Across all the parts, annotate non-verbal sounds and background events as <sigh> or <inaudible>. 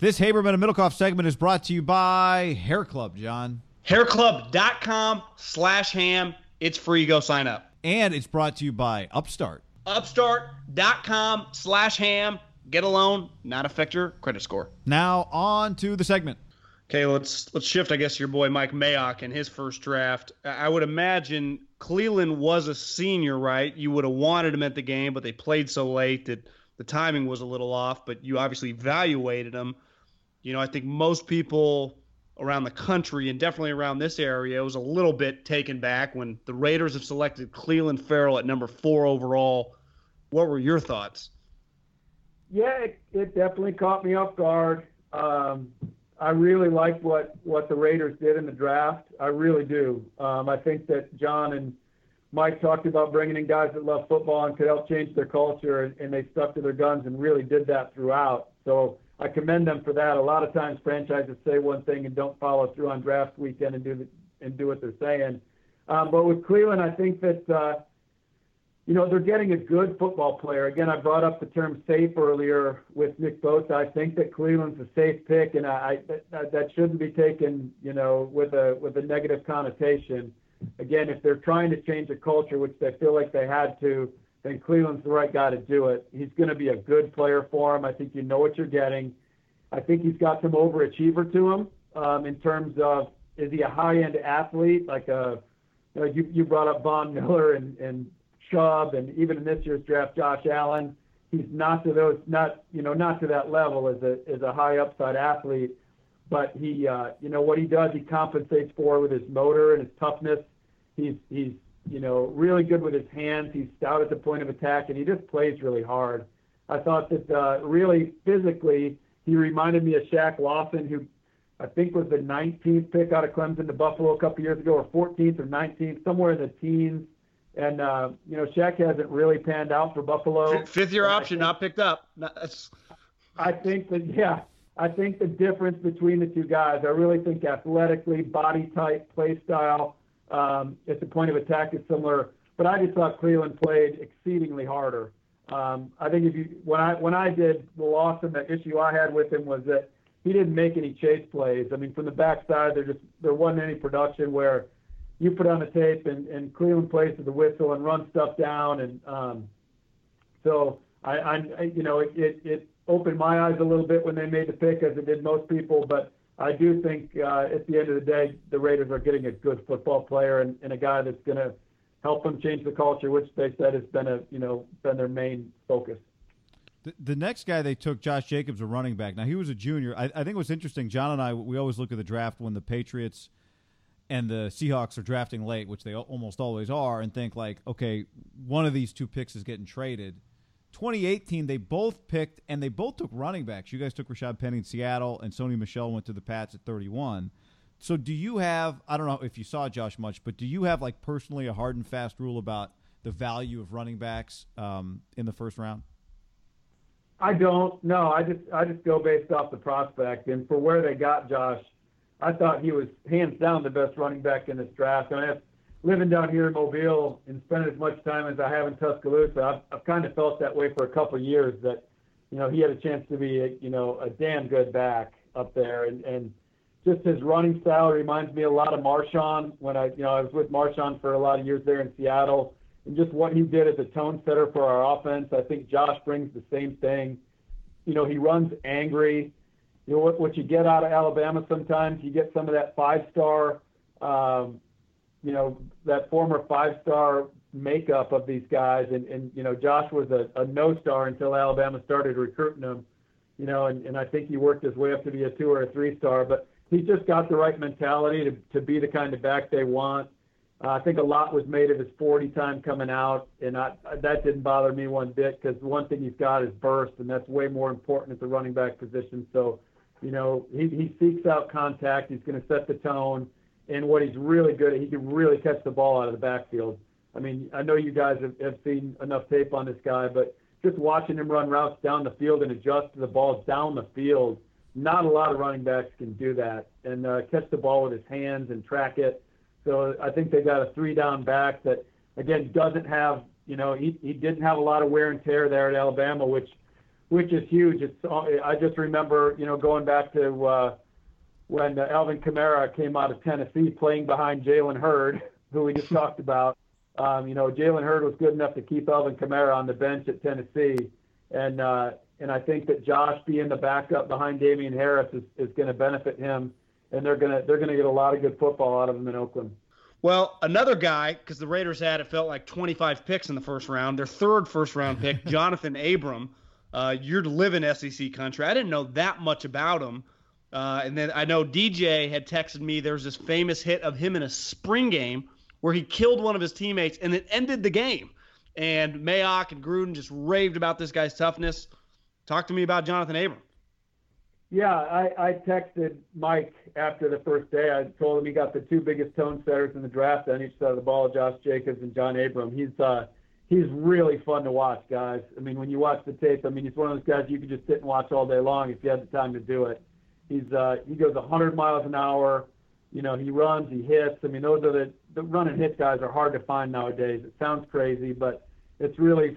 This Haberman and Middlekauff segment is brought to you by Hair Club, John. Hairclub.com slash ham. It's free. Go sign up. And it's brought to you by Upstart. Upstart.com slash ham. Get a loan, not affect your credit score. Now on to the segment. Okay, let's let's shift. I guess your boy Mike Mayock in his first draft. I would imagine Clelin was a senior, right? You would have wanted him at the game, but they played so late that the timing was a little off. But you obviously evaluated him. You know, I think most people around the country and definitely around this area was a little bit taken back when the Raiders have selected Clelin Ferrell at number four overall. What were your thoughts? Yeah, it, it definitely caught me off guard. Um, I really like what what the Raiders did in the draft. I really do. Um, I think that John and Mike talked about bringing in guys that love football and could help change their culture, and, they stuck to their guns and really did that throughout. So I commend them for that. A lot of times franchises say one thing and don't follow through on draft weekend and do the, and do what they're saying. Um, but with Clelin, I think that uh, you know they're getting a good football player. Again, I brought up the term safe earlier with Nick Bosa. I think that Clelin's a safe pick, and I, I that, that shouldn't be taken you know with a with a negative connotation. Again, if they're trying to change a culture, which they feel like they had to, then Clelin's the right guy to do it. He's going to be a good player for him. I think you know what you're getting. I think he's got some overachiever to him um, in terms of is he a high-end athlete like a you, know, you, you brought up Von Miller and, and Chubb and even in this year's draft Josh Allen. He's not to those not you know not to that level as a as a high upside athlete, but he uh, you know what he does he compensates for with his motor and his toughness. He's he's you know, really good with his hands. He's stout at the point of attack, and he just plays really hard. I thought that uh, really physically, he reminded me of Shaq Lawson, who I think was the 19th pick out of Clemson to Buffalo a couple years ago, or 14th or 19th, somewhere in the teens. And uh, you know, Shaq hasn't really panned out for Buffalo. Fifth year option, think, not picked up. That's... I think that yeah, I think the difference between the two guys, I really think athletically, body type, play style um, at the point of attack is similar, but I just thought Clelin played exceedingly harder. Um, I think if you when I when I did Lawson, the issue I had with him was that he didn't make any chase plays. I mean, from the backside, there just there wasn't any production where you put on the tape and, and Clelin plays to the whistle and run stuff down, and um, so I, I you know it, it it opened my eyes a little bit when they made the pick, as it did most people, but I do think uh, at the end of the day, the Raiders are getting a good football player and, and a guy that's going to help them change the culture, which they said has been a you know been their main focus. The, next guy they took, Josh Jacobs, a running back. Now he was a junior. I, I think was interesting. John and I we always look at the draft when the Patriots and the Seahawks are drafting late, which they almost always are, and think like, okay, one of these two picks is getting traded 2018, they both picked and they both took running backs. You guys took Rashaad Penny in Seattle, and Sony Michel went to the Pats at 31. So, do you have? I don't know if you saw Josh much, but do you have like personally a hard and fast rule about the value of running backs um, in the first round? I don't. No, I just I just go based off the prospect and for where they got Josh. I thought he was hands down the best running back in this draft. And I have, living down here in Mobile and spending as much time as I have in Tuscaloosa, I've, I've kind of felt that way for a couple of years. That you know he had a chance to be a, you know a damn good back up there, and and just his running style reminds me a lot of Marshawn when I you know I was with Marshawn for a lot of years there in Seattle and just what he did as a tone setter for our offense. I think Josh brings the same thing. You know, he runs angry. You know what, what you get out of Alabama sometimes you get some of that five star, um, you know, that former five star makeup of these guys. And, and you know, Josh was a, a no star until Alabama started recruiting him. You know, and, and I think he worked his way up to be a two or a three star. But he's just got the right mentality to, to be the kind of back they want. Uh, I think a lot was made of his 40 time coming out, and I, that didn't bother me one bit because one thing he's got is burst, and that's way more important at the running back position. So, you know, he, he seeks out contact. He's going to set the tone, and what he's really good at, he can really catch the ball out of the backfield. I mean, I know you guys have, have seen enough tape on this guy, but just watching him run routes down the field and adjust to the ball down the field, not a lot of running backs can do that and uh, catch the ball with his hands and track it so I think they got a three down back that again doesn't have you know he he didn't have a lot of wear and tear there at Alabama, which which is huge. It's I just remember you know going back to uh, when uh, Alvin Kamara came out of Tennessee playing behind Jalen Hurd, who we just <laughs> talked about. Um, you know Jalen Hurd was good enough to keep Alvin Kamara on the bench at Tennessee, and uh, and I think that Josh being the backup behind Damien Harris is, is going to benefit him and they're gonna they're gonna get a lot of good football out of him in Oakland. Well, another guy, because the Raiders had it felt like 25 picks in the first round. Their third first round pick, <laughs> Johnathan Abram. Uh, you're to live in SEC country. I didn't know that much about him. Uh, and then I know DJ had texted me. There's this famous hit of him in a spring game where he killed one of his teammates and it ended the game. And Mayock and Gruden just raved about this guy's toughness. Talk to me about Johnathan Abram. Yeah, I, I texted Mike after the first day. I told him he got the two biggest tone setters in the draft on each side of the ball, Josh Jacobs and John Abram. He's uh, he's really fun to watch, guys. I mean, when you watch the tape, I mean, he's one of those guys you could just sit and watch all day long if you had the time to do it. He's uh, he goes 100 miles an hour. You know, he runs, he hits. I mean, those are the the run and hit guys are hard to find nowadays. It sounds crazy, but it's really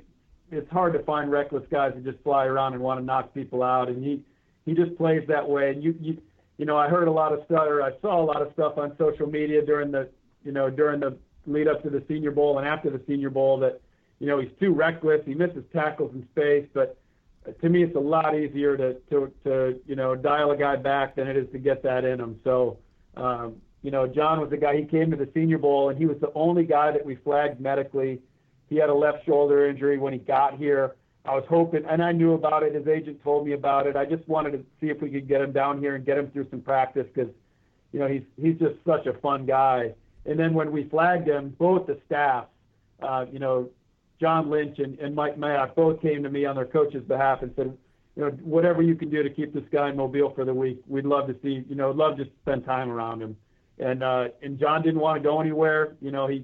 it's hard to find reckless guys who just fly around and want to knock people out. And he he just plays that way. And you, you, you know, I heard a lot of stuff, or I saw a lot of stuff on social media during the, you know, during the lead up to the Senior Bowl and after the Senior Bowl that, you know, he's too reckless. He misses tackles in space, but to me, it's a lot easier to, to, to, you know, dial a guy back than it is to get that in him. So, um, you know, John was the guy. He came to the Senior Bowl, and he was the only guy that we flagged medically. He had a left shoulder injury when he got here. I was hoping, and I knew about it. His agent told me about it. I just wanted to see if we could get him down here and get him through some practice because, you know, he's he's just such a fun guy. And then when we flagged him, both the staff, uh, you know, John Lynch and, and Mike Mayock both came to me on their coach's behalf and said, you know, whatever you can do to keep this guy in Mobile for the week, we'd love to see, you know, love to spend time around him. And uh, and John didn't want to go anywhere. You know, he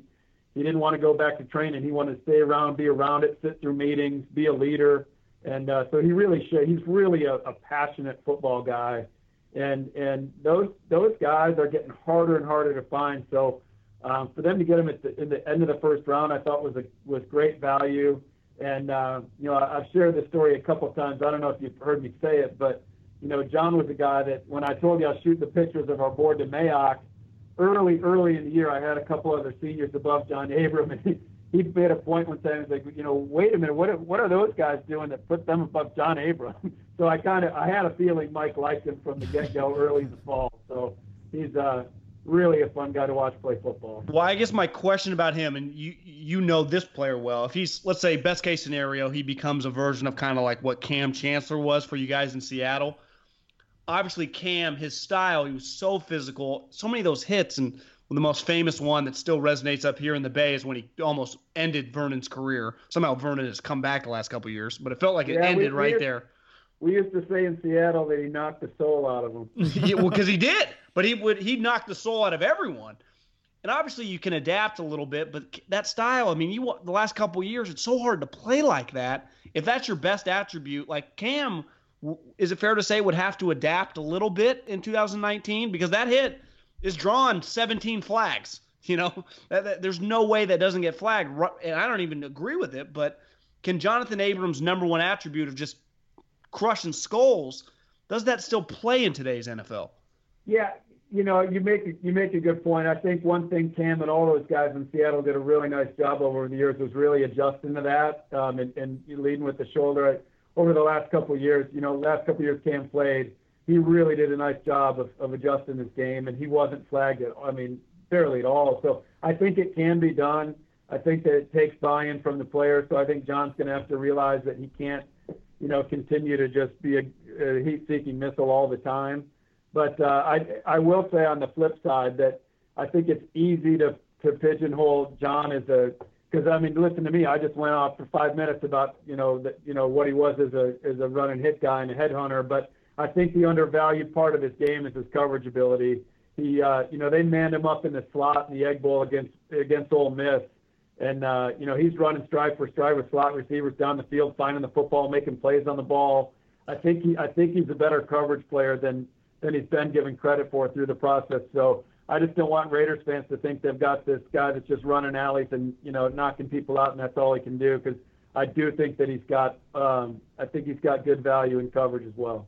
he didn't want to go back to training. He wanted to stay around, be around it, sit through meetings, be a leader. And uh, so he really should. He's really a, a passionate football guy, and and those those guys are getting harder and harder to find. So um, for them to get him at the, in the end of the first round, I thought was a was great value. And uh, you know, I've shared this story a couple of times. I don't know if you've heard me say it, but you know, John was a guy that when I told you I shooting the pictures of our board to Mayock, early, early in the year, I had a couple other seniors above John Abram, <laughs> and he, he made a point one time. He's like, you know, wait a minute, what what are those guys doing that put them above John Abram? <laughs> so I kind of I had a feeling Mike liked him from the get go early in the fall. So he's uh, really a fun guy to watch play football. Well, I guess my question about him, and you you know this player well. If he's let's say best case scenario, he becomes a version of kind of like what Kam Chancellor was for you guys in Seattle obviously Kam, his style, he was so physical, so many of those hits, and the most famous one that still resonates up here in the Bay is when he almost ended Vernon's career. Somehow Vernon has come back the last couple years, but it felt like it yeah, ended we, right used, there. We used to say in Seattle that he knocked the soul out of him. <laughs> yeah, well, because he did, but he would he knocked the soul out of everyone. and obviously you can adapt a little bit, but that style, I mean, you the last couple years, it's so hard to play like that. If that's your best attribute, like Kam, is it fair to say would have to adapt a little bit in 2019 because that hit is drawn 17 flags. <laughs> You know, that, that, there's no way that doesn't get flagged, and I don't even agree with it. But can Johnathan Abrams' number one attribute of just crushing skulls does that still play in today's NFL? Yeah, you know, you make you make a good point. I think one thing Kam and all those guys in Seattle did a really nice job over the years was really adjusting to that um, and, and leading with the shoulder. Over the last couple of years, you know, last couple of years Kam played, he really did a nice job of, of adjusting his game, and he wasn't flagged at, I mean, barely at all. So I think it can be done. I think that it takes buy-in from the players. So I think John's going to have to realize that he can't, you know, continue to just be a, a heat-seeking missile all the time. But uh, I I will say on the flip side that I think it's easy to to pigeonhole John as a because I mean listen to me I just went off for five minutes about you know that you know what he was as a as a run and hit guy and a headhunter but I think the undervalued part of his game is his coverage ability. He uh, you know they manned him up in the slot in the Egg Bowl against against Ole Miss. And uh, you know he's running stride for stride with slot receivers down the field, finding the football, making plays on the ball. I think he, I think he's a better coverage player than than he's been given credit for through the process. So I just don't want Raiders fans to think they've got this guy that's just running alleys and you know knocking people out and that's all he can do because I do think that he's got um, I think he's got good value in coverage as well.